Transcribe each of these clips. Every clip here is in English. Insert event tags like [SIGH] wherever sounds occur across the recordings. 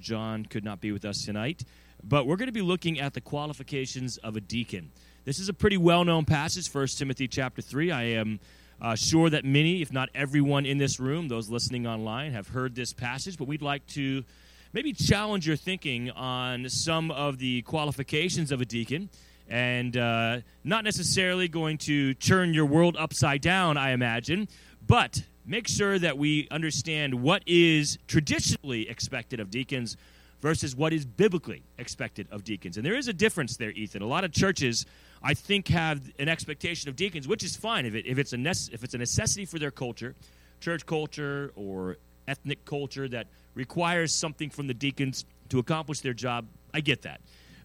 John could not be with us tonight, but we're going to be looking at the qualifications of a deacon. This is a pretty well-known passage, 1 Timothy chapter 3. I am uh, sure that many, if not everyone in this room, those listening online, have heard this passage, but we'd like to maybe challenge your thinking on some of the qualifications of a deacon and uh, not necessarily going to turn your world upside down, I imagine, but make sure that we understand what is traditionally expected of deacons versus what is biblically expected of deacons. And there is a difference there, Ethan. A lot of churches, I think, have an expectation of deacons, which is fine if, it, if, it's, a nece- if it's a necessity for their culture, church culture or ethnic culture that requires something from the deacons to accomplish their job. I get that.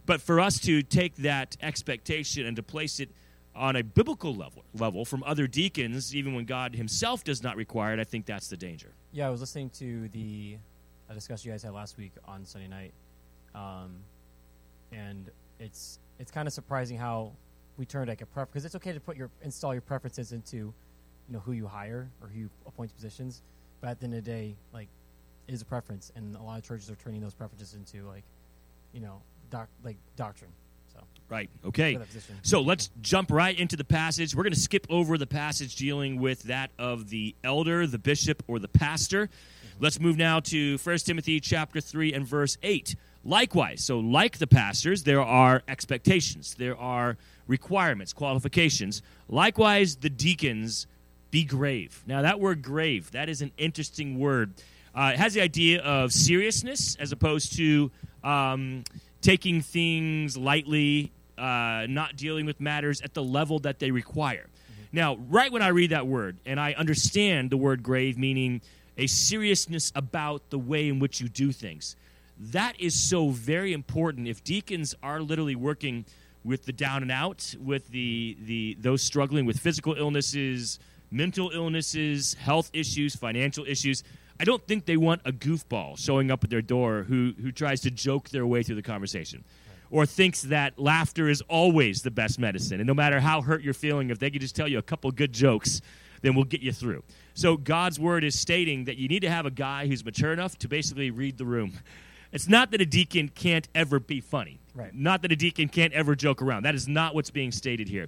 But for us to take that expectation and to place it on a biblical level, level from other deacons, even when God Himself does not require it, I think that's the danger. Yeah, I was listening to the discussion you guys had last week on Sunday night, um, and it's it's kind of surprising how we turned like a pref because it's okay to put your install your preferences into you know who you hire or who you appoint to positions, but at the end of the day, like is a preference, and a lot of churches are turning those preferences into like you know doc like doctrine. Right. Okay. for that position. So let's jump right into the passage. We're going to skip over the passage dealing with that of the elder, the bishop, or the pastor. Let's move now to 1 Timothy chapter 3 and verse 8. Likewise, so like the pastors, there are expectations, there are requirements, qualifications. Likewise, the deacons be grave. Now, that word grave, that is an interesting word. Uh, it has the idea of seriousness as opposed to um, taking things lightly, uh, not dealing with matters at the level that they require. Now, right when I read that word, and I understand the word grave meaning a seriousness about the way in which you do things, that is so very important. If deacons are literally working with the down and out, with the, the those struggling with physical illnesses, mental illnesses, health issues, financial issues, I don't think they want a goofball showing up at their door who, who tries to joke their way through the conversation or thinks that laughter is always the best medicine. And no matter how hurt you're feeling, if they could just tell you a couple good jokes, then we'll get you through. So God's word is stating that you need to have a guy who's mature enough to basically read the room. It's not that a deacon can't ever be funny. Right. Not that a deacon can't ever joke around. That is not what's being stated here.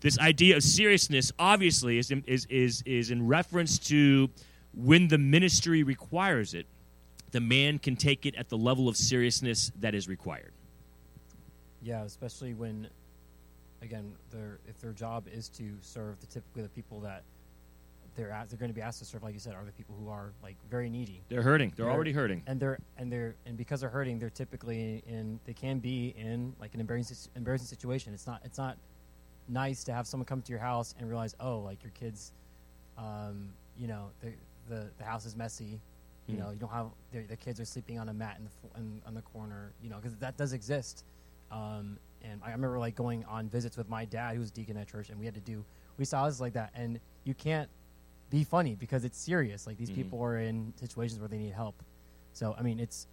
This idea of seriousness obviously is in, is, is, is in reference to when the ministry requires it, the man can take it at the level of seriousness that is required. Yeah, especially when, again, their if their job is to serve the typically the people that they're at, they're going to be asked to serve, like you said, are the people who are like very needy, They're hurting. They're They're- already hurting. and they're and they're and because they're hurting, they're typically in they can be in like an embarrassing embarrassing situation. It's not it's not nice to have someone come to your house and realize, oh, like your kids, um, you know, the the the house is messy. You Hmm. know, you don't have the, the kids are sleeping on a mat in the in, on the corner. You know, because that does exist. Um, and I remember like going on visits with my dad, who was deacon at church, and we had to do we saw houses like that, and you can't be funny because it's serious. Like these Mhm. people are in situations where they need help. So I mean, it's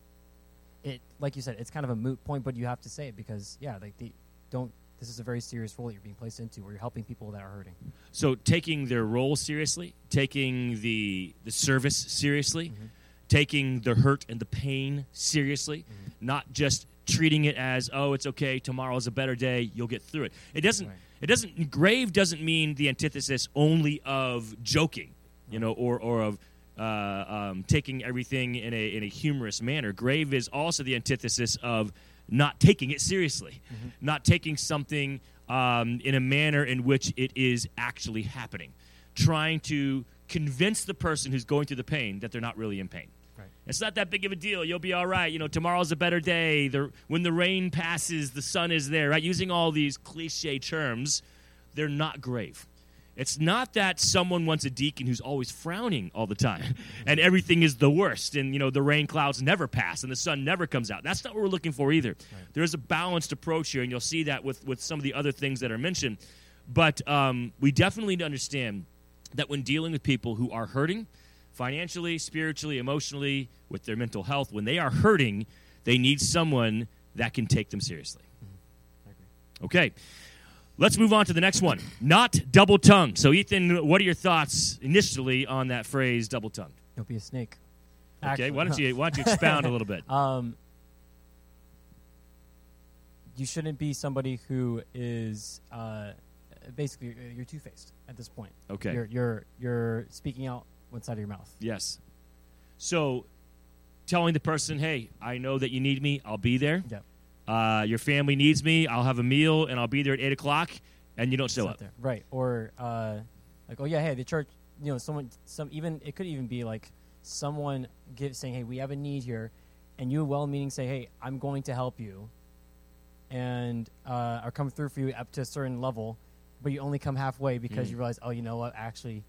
it like you said, it's kind of a moot point, but you have to say it because yeah, like they don't. This is a very serious role that you're being placed into, where you're helping people that are hurting. So taking their role seriously, taking the the service seriously, Mhm. taking the hurt and the pain seriously, Mhm. not just treating it as oh it's okay tomorrow's a better day you'll get through it it doesn't Right. it doesn't grave doesn't mean the antithesis only of joking you know or or of uh, um, taking everything in a in a humorous manner grave is also the antithesis of not taking it seriously Mhm. not taking something um, in a manner in which it is actually happening trying to convince the person who's going through the pain that they're not really in pain Right. it's not that big of a deal. You'll be all right. You know, tomorrow's a better day. The, when the rain passes, the sun is there, right? Using all these cliche terms, they're not grave. It's not that someone wants a deacon who's always frowning all the time [LAUGHS] and everything is the worst and, you know, the rain clouds never pass and the sun never comes out. That's not what we're looking for either. There's a balanced approach here, and you'll see that with, with some of the other things that are mentioned. But um, we definitely need to understand that when dealing with people who are hurting, financially, spiritually, emotionally, with their mental health, when they are hurting, they need someone that can take them seriously. Okay. Let's move on to the next one. Not double tongued. So, Ethan, what are your thoughts initially on that phrase, double tongued? Don't be a snake. Okay, Actually, why don't you why don't you expound a little bit? [LAUGHS] Um, you shouldn't be somebody who is uh, basically you're two faced at this point. Okay. You're you're you're speaking out one side of your mouth. Yes. So, telling the person, "Hey, I know that you need me. I'll be there. Yep. Uh, your family needs me. I'll have a meal, and I'll be there at eight o'clock." And you don't show up. there. Right. Or uh, like, oh yeah, hey, the church. You know, someone, some even it could even be like someone give saying, hey, we have a need here, and you well-meaning say, hey, I'm going to help you, and uh, or come through for you up to a certain level, but you only come halfway because Mm. you realize, oh, you know what, actually,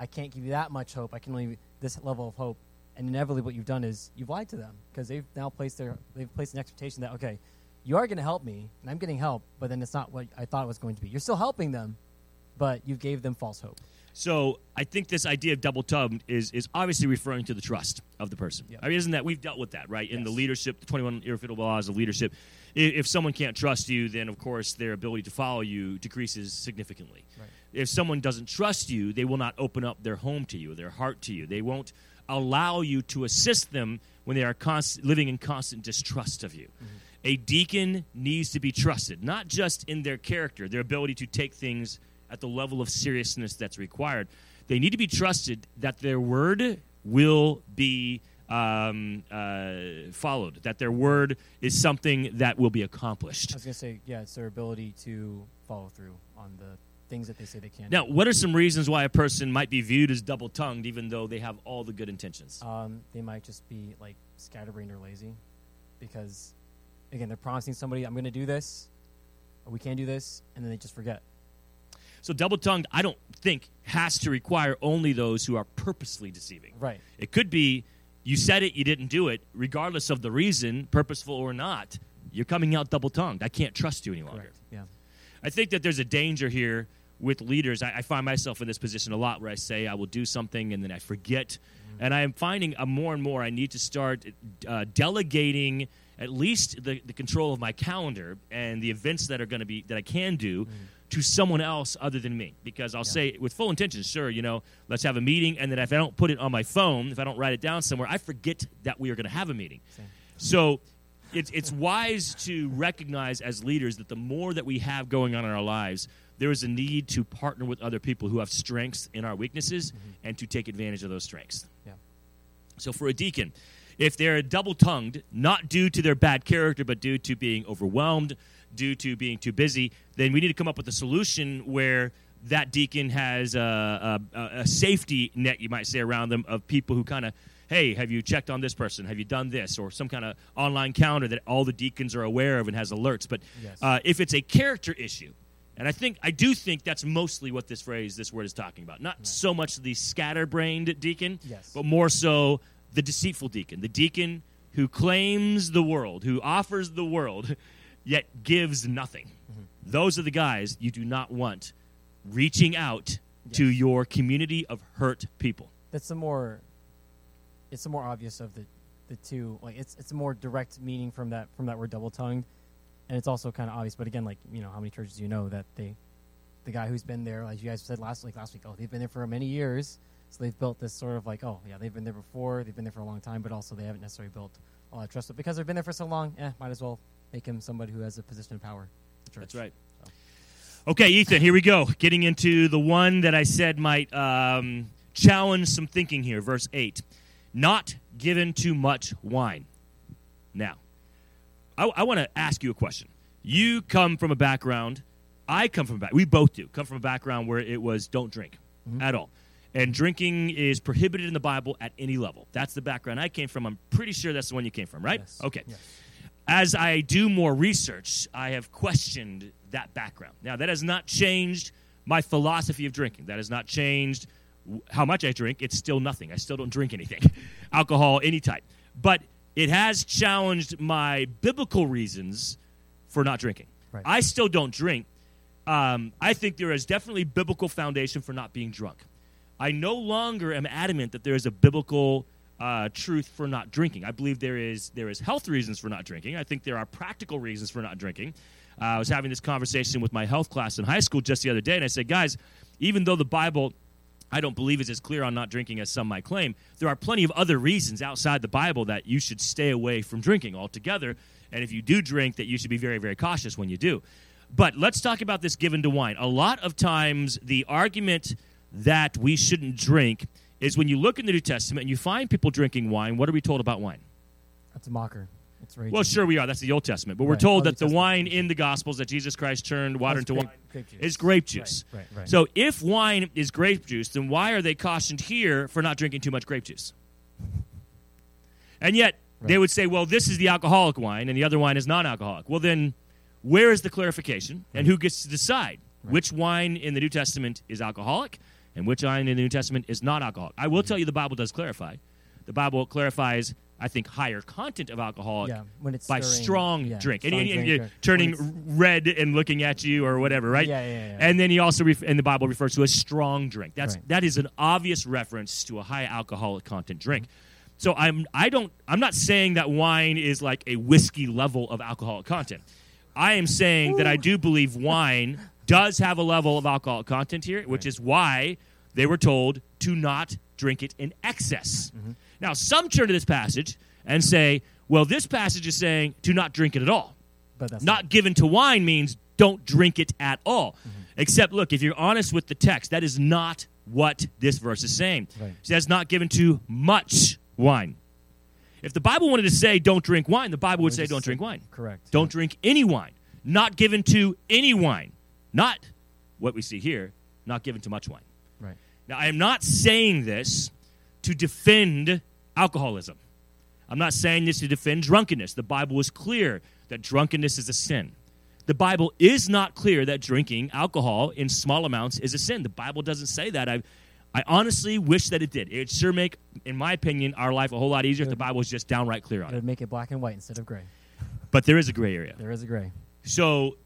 I can't give you that much hope. I can only this level of hope. And inevitably, what you've done is you've lied to them because they've now placed their they've placed an expectation that okay, you are going to help me, and I'm getting help, but then it's not what I thought it was going to be. You're still helping them, but you gave them false hope. So I think this idea of double tongued is is obviously referring to the trust of the person. Yep. I mean, isn't that we've dealt with that, right? In the leadership, the twenty one irrefutable laws of leadership. I- If someone can't trust you, then of course their ability to follow you decreases significantly. Right. If someone doesn't trust you, they will not open up their home to you, their heart to you. They won't allow you to assist them when they are const- living in constant distrust of you. Mm-hmm. A deacon needs to be trusted, not just in their character, their ability to take things at the level of seriousness that's required. They need to be trusted that their word will be um, uh, followed, that their word is something that will be accomplished. I was going to say, yeah, it's their ability to follow through on the things that they say they can. Now, what are some reasons why a person might be viewed as double tongued even though they have all the good intentions? um, they might just be like scatterbrained or lazy, because again, they're promising somebody, "I'm going to do this," or "We can do this," and then they just forget. So, double tongued, I don't think, has to require only those who are purposely deceiving. Right. It could be you said it, you didn't do it, regardless of the reason, purposeful or not. You're coming out double tongued. I can't trust you any longer. Correct. Yeah. I think that there's a danger here with leaders. I, I find myself in this position a lot where I say I will do something and then I forget. And I am finding uh, more and more I need to start uh, delegating at least the, the control of my calendar and the events that are going to be that I can do to someone else other than me. Because I'll Yeah. say with full intention, sure, you know, let's have a meeting. And then if I don't put it on my phone, if I don't write it down somewhere, I forget that we are going to have a meeting. Same. So it's it's wise to recognize as leaders that the more that we have going on in our lives, there is a need to partner with other people who have strengths in our weaknesses mm-hmm. and to take advantage of those strengths. Yeah. So for a deacon, if they're double tongued, not due to their bad character, but due to being overwhelmed, due to being too busy, then we need to come up with a solution where that deacon has a, a, a safety net, you might say, around them of people who kind of, hey, have you checked on this person? Have you done this? Or some kind of online calendar that all the deacons are aware of and has alerts. But Yes. uh, if it's a character issue, and I think I do think that's mostly what this phrase, this word is talking about. Not so much the scatterbrained deacon, Yes. but more so the deceitful deacon, the deacon who claims the world, who offers the world, yet gives nothing. Mm-hmm. Those are the guys you do not want reaching out to your community of hurt people. That's the more. It's the more obvious of the, the two. Like it's it's a more direct meaning from that from that word double tongued, and it's also kind of obvious. But again, like you know, how many churches do you know that they, the guy who's been there, like you guys said last like last week, oh they've been there for many years, so they've built this sort of like oh yeah they've been there before, they've been there for a long time, but also they haven't necessarily built a lot of trust. But because they've been there for so long, eh, might as well make him somebody who has a position of power. in the church. That's right. So. Okay, Ethan, here we go. Getting into the one that I said might um, challenge some thinking here. Verse 8 Not given too much wine. Now, I, I want to ask you a question. You come from a background, I come from a back. We both do come from a background where it was don't drink Mhm. at all. And drinking is prohibited in the Bible at any level. That's the background I came from. I'm pretty sure that's the one you came from, right? Yes. Okay Yes. As I do more research, I have questioned that background. Now, that has not changed my philosophy of drinking. That has not changed how much I drink. It's still nothing. I still don't drink anything, [LAUGHS] alcohol, any type. But it has challenged my biblical reasons for not drinking. Right. I still don't drink. Um, I think there is definitely biblical foundation for not being drunk. I no longer am adamant that there is a biblical uh, truth for not drinking. I believe there is there is health reasons for not drinking. I think there are practical reasons for not drinking. Uh, I was having this conversation with my health class in high school just the other day, and I said, guys, even though the Bible I don't believe is as clear on not drinking as some might claim. There are plenty of other reasons outside the Bible that you should stay away from drinking altogether. And if you do drink, that you should be very, very cautious when you do. But let's talk about this given to wine. A lot of times, the argument that we shouldn't drink is when you look in the New Testament and you find people drinking wine, what are we told about wine? That's a mocker. It's raging. Well, sure we are. That's the Old Testament. But we're Right. told Oh, that New the wine in the Gospels that Jesus Christ turned water That's into grape- wine grape is grape juice. Right, right, right. So if wine is grape juice, then why are they cautioned here for not drinking too much grape juice? And yet they would say, well, this is the alcoholic wine and the other wine is non-alcoholic. Well, then where is the clarification and who gets to decide which wine in the New Testament is alcoholic and which wine in the New Testament is not alcoholic? I will mm-hmm. tell you the Bible does clarify. The Bible clarifies, I think, higher content of alcohol yeah, when it's by stirring- strong yeah, drink, and, strong and- and drink you're turning red and looking at you or whatever, right? Yeah, yeah, yeah. And then he also, ref- in the Bible, refers to a strong drink. That's Right. that is an obvious reference to a high alcoholic content mm-hmm. drink. So I'm I don't I'm not saying that wine is like a whiskey level of alcoholic content. I am saying that I do believe wine [LAUGHS] does have a level of alcohol content here, which Right. is why they were told to not drink it in excess. Mm-hmm. Now, some turn to this passage and say, well, this passage is saying to not drink it at all. but that's Not given to wine means don't drink it at all. Mm-hmm. Except, look, if you're honest with the text, that is not what this verse is saying. Right. It says not given to much wine. If the Bible wanted to say don't drink wine, the Bible would We say don't drink wine. Correct. Don't drink any wine. Not given to any wine. Not what we see here, not given to much wine. Right. Now, I am not saying this to defend alcoholism. I'm not saying this to defend drunkenness. The Bible is clear that drunkenness is a sin. The Bible is not clear that drinking alcohol in small amounts is a sin. The Bible doesn't say that. I, I honestly wish that it did. It would sure make, in my opinion, our life a whole lot easier if the Bible was just downright clear on It it. would make it black and white instead of gray. But there is a gray area. There is a gray. So,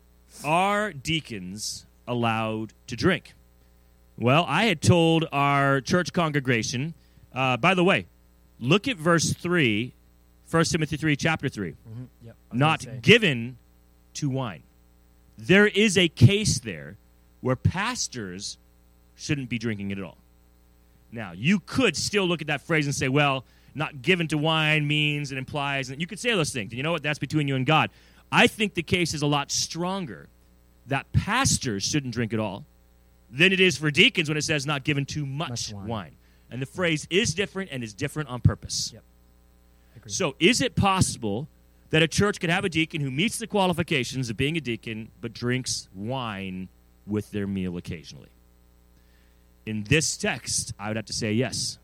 are deacons allowed to drink? Well, I had told our church congregation, uh, by the way, look at verse 3, 1 Timothy 3, chapter 3. Mm-hmm. Yep. Not given to wine. There is a case there where pastors shouldn't be drinking it at all. Now, you could still look at that phrase and say, well, not given to wine means and implies, and you could say those things. And you know what? That's between you and God. I think the case is a lot stronger that pastors shouldn't drink at all than it is for deacons when it says not given too much, Much wine. wine. And the phrase is different and is different on purpose. Yep. So, is it possible that a church could have a deacon who meets the qualifications of being a deacon but drinks wine with their meal occasionally? In this text, I would have to say yes.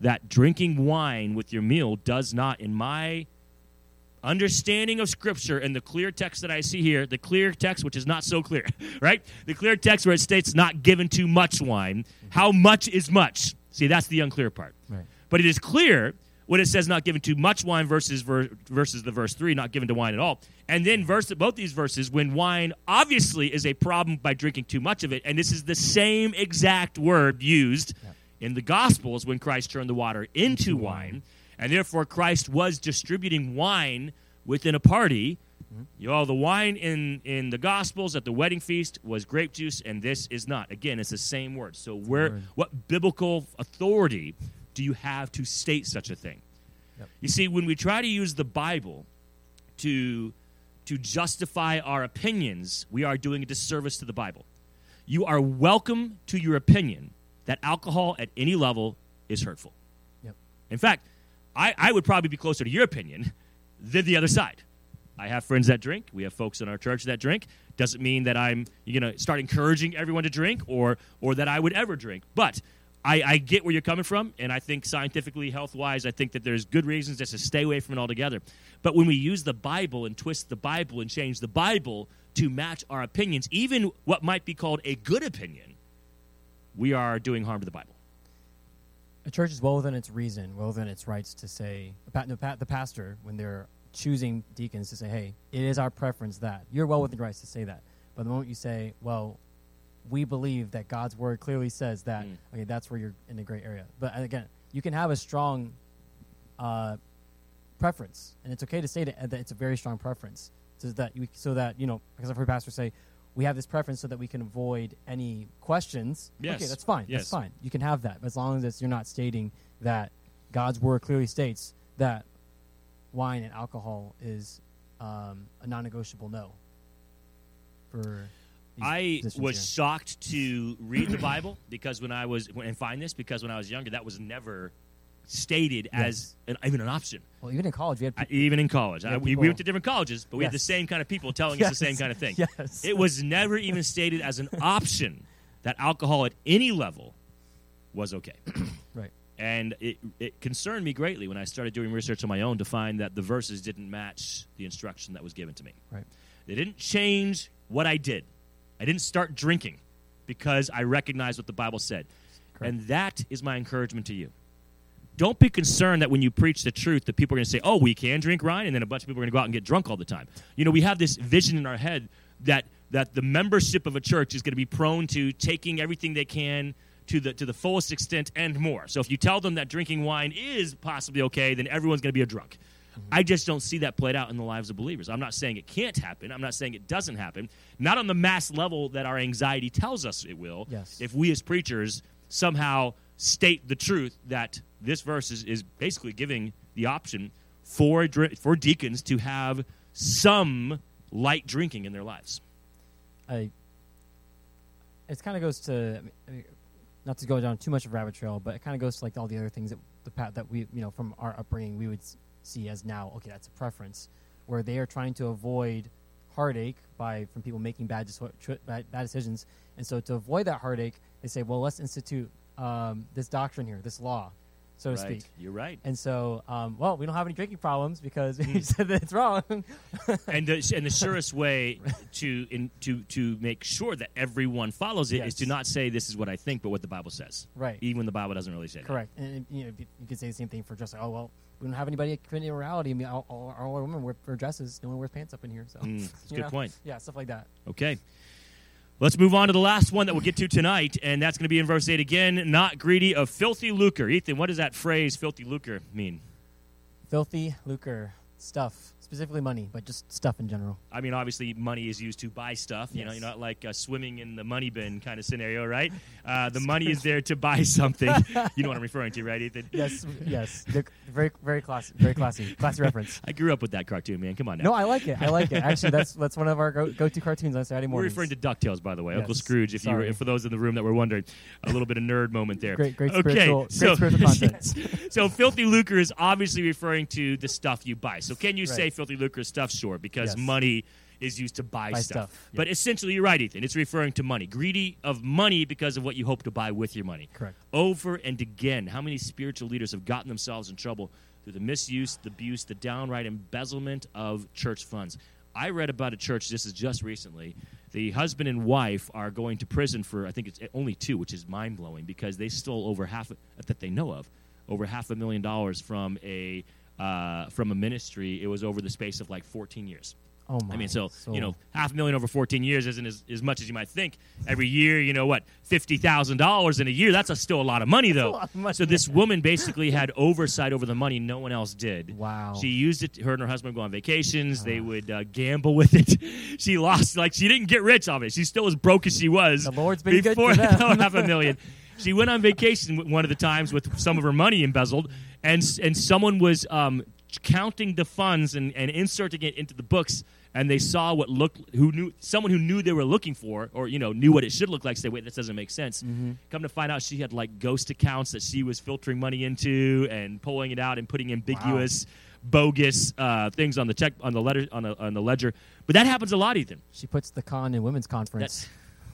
That drinking wine with your meal does not, in my understanding of Scripture and the clear text that I see here, the clear text, which is not so clear, [LAUGHS] right? The clear text where it states not given too much wine. How much is much? See, that's the unclear part. Right. But it is clear when it says not given too much wine versus ver- versus the verse three, not given to wine at all. And then verse both these verses, when wine obviously is a problem by drinking too much of it, and this is the same exact word used in the Gospels when Christ turned the water into wine, and therefore Christ was distributing wine within a party. Mm-hmm. You know, the wine in, in the Gospels at the wedding feast was grape juice, and this is not. Again, it's the same word. So, where word. what biblical authority do you have to state such a thing? Yep. You see, when we try to use the Bible to to justify our opinions, we are doing a disservice to the Bible. You are welcome to your opinion that alcohol at any level is hurtful. Yep. In fact, I, I would probably be closer to your opinion than the other side. I have friends that drink. We have folks in our church that drink. Doesn't mean that I'm you know start encouraging everyone to drink or or that I would ever drink. But I, I get where you're coming from, and I think scientifically, health wise, I think that there's good reasons just to stay away from it altogether. But when we use the Bible and twist the Bible and change the Bible to match our opinions, even what might be called a good opinion, we are doing harm to the Bible. A church is well within its reason, well within its rights to say, the the pastor, when they're choosing deacons, to say, hey, it is our preference that. You're well within your rights to say that. But the moment you say, well, we believe that God's word clearly says that, Mm. okay, that's where you're in the gray area. But again, you can have a strong uh, preference, and it's okay to say that, that it's a very strong preference, so that you, so that you know, because I've heard pastors say, we have this preference so that we can avoid any questions. Yes. Okay, that's fine. Yes. That's fine. You can have that as long as you're not stating that God's word clearly states that wine and alcohol is um, a non-negotiable no. For I was here. shocked to read the Bible because when I was and find this because when I was younger that was never stated as an, even an option. well, even in college, we had I, even in college, Yeah, I, we, we went to different colleges, but we had the same kind of people telling us the same kind of thing. Yes. It was never even stated as an option that alcohol at any level was okay. [CLEARS THROAT] right. And it, it concerned me greatly when I started doing research on my own to find that the verses didn't match the instruction that was given to me. Right. They didn't change what I did. I didn't start drinking because I recognized what the Bible said. Correct. And that is my encouragement to you. Don't be concerned that when you preach the truth that people are going to say, "Oh, we can drink wine," and then a bunch of people are going to go out and get drunk all the time. You know, we have this vision in our head that that the membership of a church is going to be prone to taking everything they can to the to the fullest extent and more. So if you tell them that drinking wine is possibly okay, then everyone's going to be a drunk. Mm-hmm. I just don't see that played out in the lives of believers. I'm not saying it can't happen. I'm not saying it doesn't happen. Not on the mass level that our anxiety tells us it will. Yes. If we as preachers somehow state the truth that this verse is, is basically giving the option for for deacons to have some light drinking in their lives. I, it kind of goes to, I mean, not to go down too much of a rabbit trail, but it kind of goes to like all the other things that the that we, you know, from our upbringing, we would see as now, okay, that's a preference, where they are trying to avoid heartache by from people making bad, bad, bad decisions, and so to avoid that heartache, they say, well, let's institute um, this doctrine here, this law, so to speak. You're right. And so, um, well, we don't have any drinking problems because Hmm. you [LAUGHS] said that it's wrong. [LAUGHS] and the, and the surest way to in, to to make sure that everyone follows it is Yes. to not say this is what I think, but what the Bible says. right. Even when the Bible doesn't really say that. Correct, and you know you could say the same thing for just like, oh well, we don't have anybody committing immorality. I mean, all, all, all our women wear, wear dresses. No one wears pants up in here. So, Mm, that's a [LAUGHS] good know? point. Yeah, stuff like that. Okay. Let's move on to the last one that we'll get to tonight, and that's going to be in verse 8 again. Not greedy of filthy lucre. Ethan, what does that phrase, filthy lucre, mean? Filthy lucre stuff, specifically money, but just stuff in general. I mean, obviously, money is used to buy stuff. You know, you're not like uh, swimming in the money bin kind of scenario, right? [LAUGHS] Uh, the money is there to buy something. [LAUGHS] you know what I'm referring to, right, Ethan? Yes, yes, They're very, very classy, very classy, classy reference. [LAUGHS] I grew up with that cartoon, man. Come on now. No, I like it. I like it. Actually, that's that's one of our go, go-to cartoons on Saturday We're referring to Ducktales, by the way. Uncle Scrooge. If you were, for those in the room that were wondering, a little bit of nerd moment there. Great- great okay, spiritual- great so, spiritual content. yes. So filthy lucre is obviously referring to the stuff you buy. So can you say Right. Filthy lucre stuff? Sure, because Yes. money is used to buy, Buy stuff. stuff, But essentially, you're right, Ethan. It's referring to money. Greedy of money because of what you hope to buy with your money. Correct. Over and again, how many spiritual leaders have gotten themselves in trouble through the misuse, the abuse, the downright embezzlement of church funds? I read about a church, this is just recently. The husband and wife are going to prison for, I think it's only two, which is mind blowing because they stole over half, that they know of, over half a million dollars from a, uh, from a ministry. It was over the space of like 14 years. Oh my. I mean, so, you know, half a million over 14 years isn't as, as much as you might think. Every year, you know what, $50,000 in a year, that's a, still a lot of money, though. of money. So this woman basically had oversight over the money no one else did. Wow. She used it, her and her husband would go on vacations. They would uh, gamble with it. [LAUGHS] She lost, like, she didn't get rich off it. She still as broke as she was. The Lord's been good before to [LAUGHS] them. [LAUGHS] half a million. She went on vacation one of the times with some of her money embezzled, and and someone was um, counting the funds and, and inserting it into the books, and they saw what looked who knew someone who knew they were looking for, or you know knew what it should look like. Say, wait, this doesn't make sense. Mm-hmm. Come to find out, she had like ghost accounts that she was filtering money into and pulling it out and putting ambiguous. Bogus uh, things on the check on the letter on the on the ledger, but that happens a lot, Ethan. She puts the con in women's conference.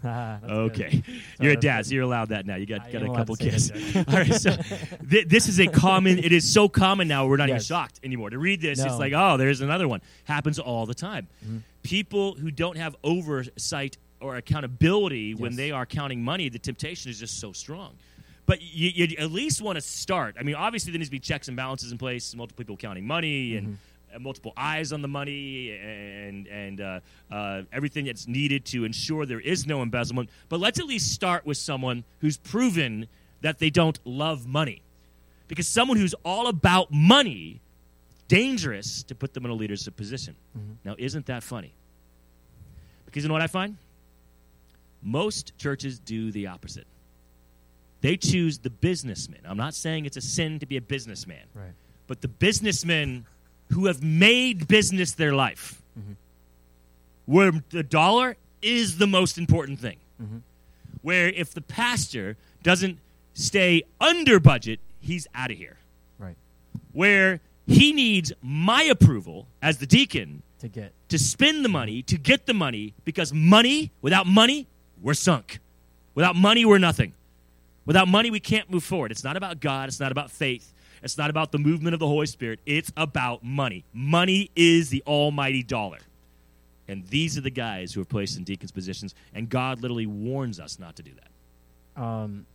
[LAUGHS] Good. Okay, you're a dad, so you're allowed that now. You got I got a couple kids. [LAUGHS] All right, so [LAUGHS] th- this is a common. It is so common now. We're not even shocked anymore to read this. It's like, oh, there's another one. Happens all the time. Mm-hmm. People who don't have oversight or accountability when they are counting money, the temptation is just so strong. But you, you at least want to start. I mean, obviously there needs to be checks and balances in place. Multiple people counting money and. Mm-hmm. Uh, Multiple eyes on the money and and uh, uh, everything that's needed to ensure there is no embezzlement. But let's at least start with someone who's proven that they don't love money, because someone who's all about money, dangerous to put them in a leadership position. Mm-hmm. Now, isn't that funny? Because you know what I find? Most churches do the opposite. They choose the businessman. I'm not saying it's a sin to be a businessman, Right. but the businessmen who have made business their life, Mhm. where the dollar is the most important thing. Mhm. Where if the pastor doesn't stay under budget, he's out of here. Right. Where he needs my approval as the deacon To get. to spend the money, to get the money, because money, without money, we're sunk. Without money, we're nothing. Without money, we can't move forward. It's not about God, it's not about faith, it's not about the movement of the Holy Spirit. It's about money. Money is the almighty dollar. And these are the guys who are placed in deacons' positions, and God literally warns us not to do that. um,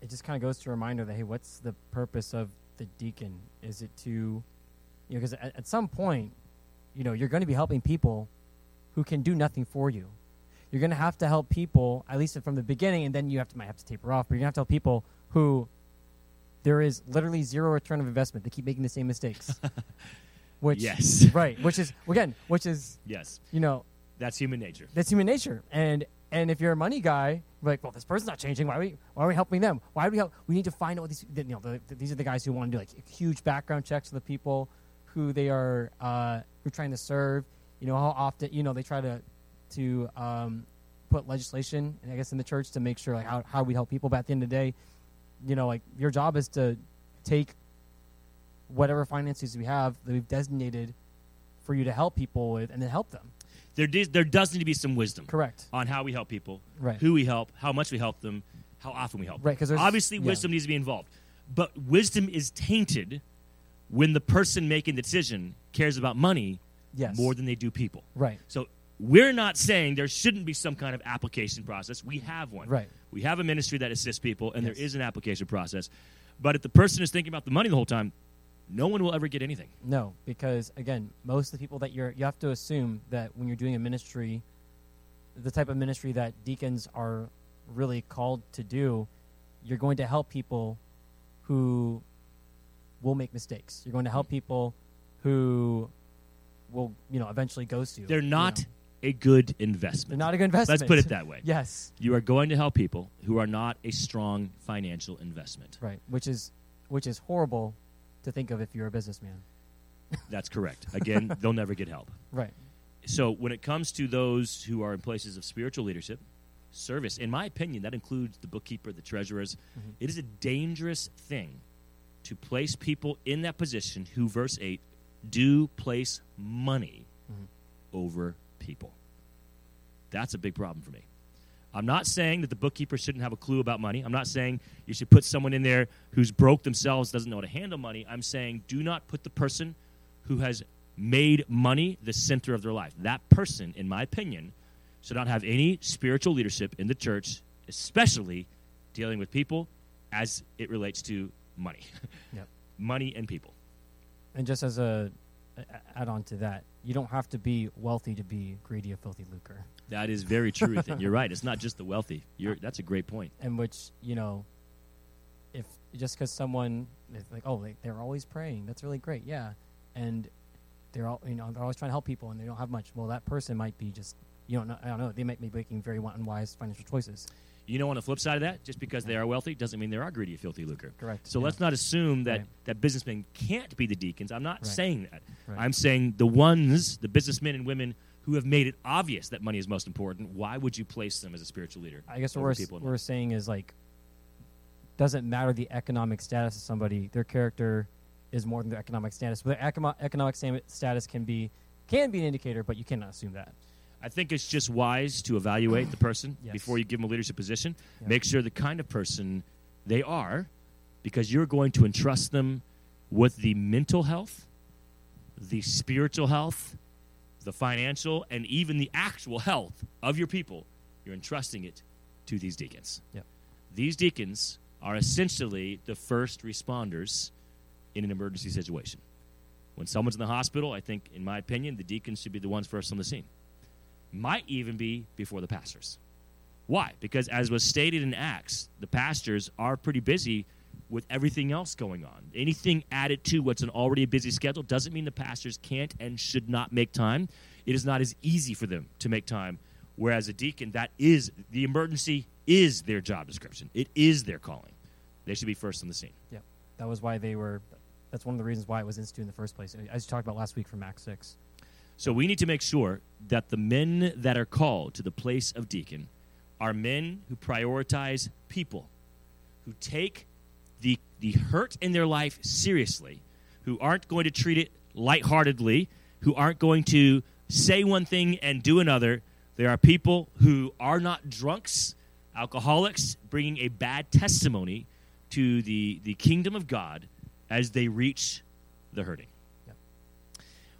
it just kind of goes to a reminder that hey, what's the purpose of the deacon? Is it to, you know, because at, at some point, you know, you're going to be helping people who can do nothing for you. You're going to have to help people at least from the beginning, and then you have to might have to taper off. But you're going to have to help people who there is literally zero return of investment. They keep making the same mistakes. [LAUGHS] which Yes. right, which is again, which is Yes, you know that's human nature. that's human nature. And and if you're a money guy, like, well, this person's not changing. Why are we why are we helping them? Why do we help? We need to find out what these you know the, the, these are the guys who want to do like huge background checks of the people who they are uh, who are trying to serve. You know how often you know they try to to um, put legislation, I guess, in the church to make sure like how how we help people. But at the end of the day, you know, like your job is to take whatever finances we have that we've designated for you to help people with, and then help them. There, does- there does need to be some wisdom Correct. on how we help people, Right. who we help, how much we help them, how often we help them. Right, 'cause there's- Obviously, yeah. wisdom needs to be involved. But wisdom is tainted when the person making the decision cares about money Yes. more than they do people. Right. So we're not saying there shouldn't be some kind of application process. We have one. Right. We have a ministry that assists people, and Yes. there is an application process. But if the person is thinking about the money the whole time, no one will ever get anything. No, because again, most of the people that you're you have to assume that when you're doing a ministry, the type of ministry that deacons are really called to do, you're going to help people who will make mistakes. You're going to help people who will, you know, eventually ghost you. They're you not know. A good They're investment. not a good investment. Let's put it that way. [LAUGHS] yes. You are going to help people who are not a strong financial investment. Right. Which is which is horrible to think of if you're a businessman. [LAUGHS] That's correct. Again, [LAUGHS] they'll never get help. Right. So when it comes to those who are in places of spiritual leadership, service, in my opinion, that includes the bookkeeper, the treasurers. Mm-hmm. It is a dangerous thing to place people in that position who, verse 8, do place money Mhm. over people. That's a big problem for me. I'm not saying that the bookkeeper shouldn't have a clue about money. I'm not saying you should put someone in there who's broke themselves, doesn't know how to handle money. I'm saying do not put the person who has made money the center of their life. That person, in my opinion, should not have any spiritual leadership in the church, especially dealing with people as it relates to money. [LAUGHS] Yep. money and people. And just as a, a add on to that, you don't have to be wealthy to be greedy of filthy lucre. That is very true. [LAUGHS] You're right. It's not just the wealthy. You're, that's a great point. And which you know, if just because someone is like, oh, they, they're always praying, that's really great, yeah, and they're all you know they're always trying to help people and they don't have much. Well, that person might be just you don't know. I don't know. They might be making very unwise financial choices. You know, on the flip side of that, just because they are wealthy doesn't mean they are greedy filthy lucre. Correct. So yeah. let's not assume that, Right. that businessmen can't be the deacons. I'm not Right. saying that. Right. I'm saying the ones, the businessmen and women who have made it obvious that money is most important, why would you place them as a spiritual leader? I guess what we're, we're saying is like, doesn't matter the economic status of somebody. Their character is more than their economic status. But their economic status can be can be an indicator, but you cannot assume that. I think it's just wise to evaluate the person [CLEARS THROAT] Yes. before you give them a leadership position. Yeah. Make sure the kind of person they are, because you're going to entrust them with the mental health, the spiritual health, the financial, and even the actual health of your people. You're entrusting it to these deacons. Yep. These deacons are essentially the first responders in an emergency situation. When someone's in the hospital, I think, in my opinion, the deacons should be the ones first on the scene might even be before the pastors. Why? Because as was stated in Acts, the pastors are pretty busy with everything else going on. Anything added to what's an already busy schedule doesn't mean the pastors can't and should not make time. It is not as easy for them to make time Whereas a deacon, that is the emergency is their job description. It is their calling. They should be first on the scene. Yeah, that was why they were. That's one of the reasons why it was instituted in the first place. As you talked about last week from Acts six. So we need to make sure that the men that are called to the place of deacon are men who prioritize people, who take the the hurt in their life seriously, who aren't going to treat it lightheartedly, who aren't going to say one thing and do another. There are people who are not drunks, alcoholics, bringing a bad testimony to the, the kingdom of God as they reach the hurting.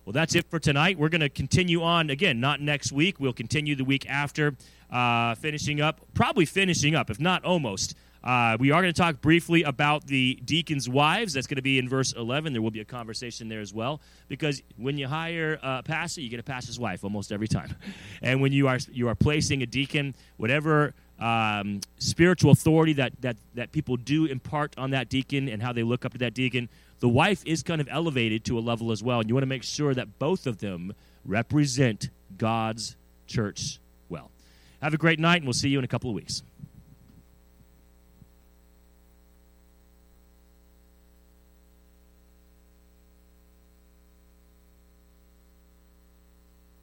Well, that's it for tonight. We're going to continue on again, not next week. We'll continue the week after, uh, finishing up, probably finishing up, if not almost. Uh, we are going to talk briefly about the deacons' wives. That's going to be in verse 11. There will be a conversation there as well. Because when you hire a pastor, you get a pastor's wife almost every time. [LAUGHS] And when you are, you are placing a deacon, whatever um, spiritual authority that, that, that people do impart on that deacon and how they look up to that deacon, the wife is kind of elevated to a level as well. And you want to make sure that both of them represent God's church well. Have a great night, and we'll see you in a couple of weeks.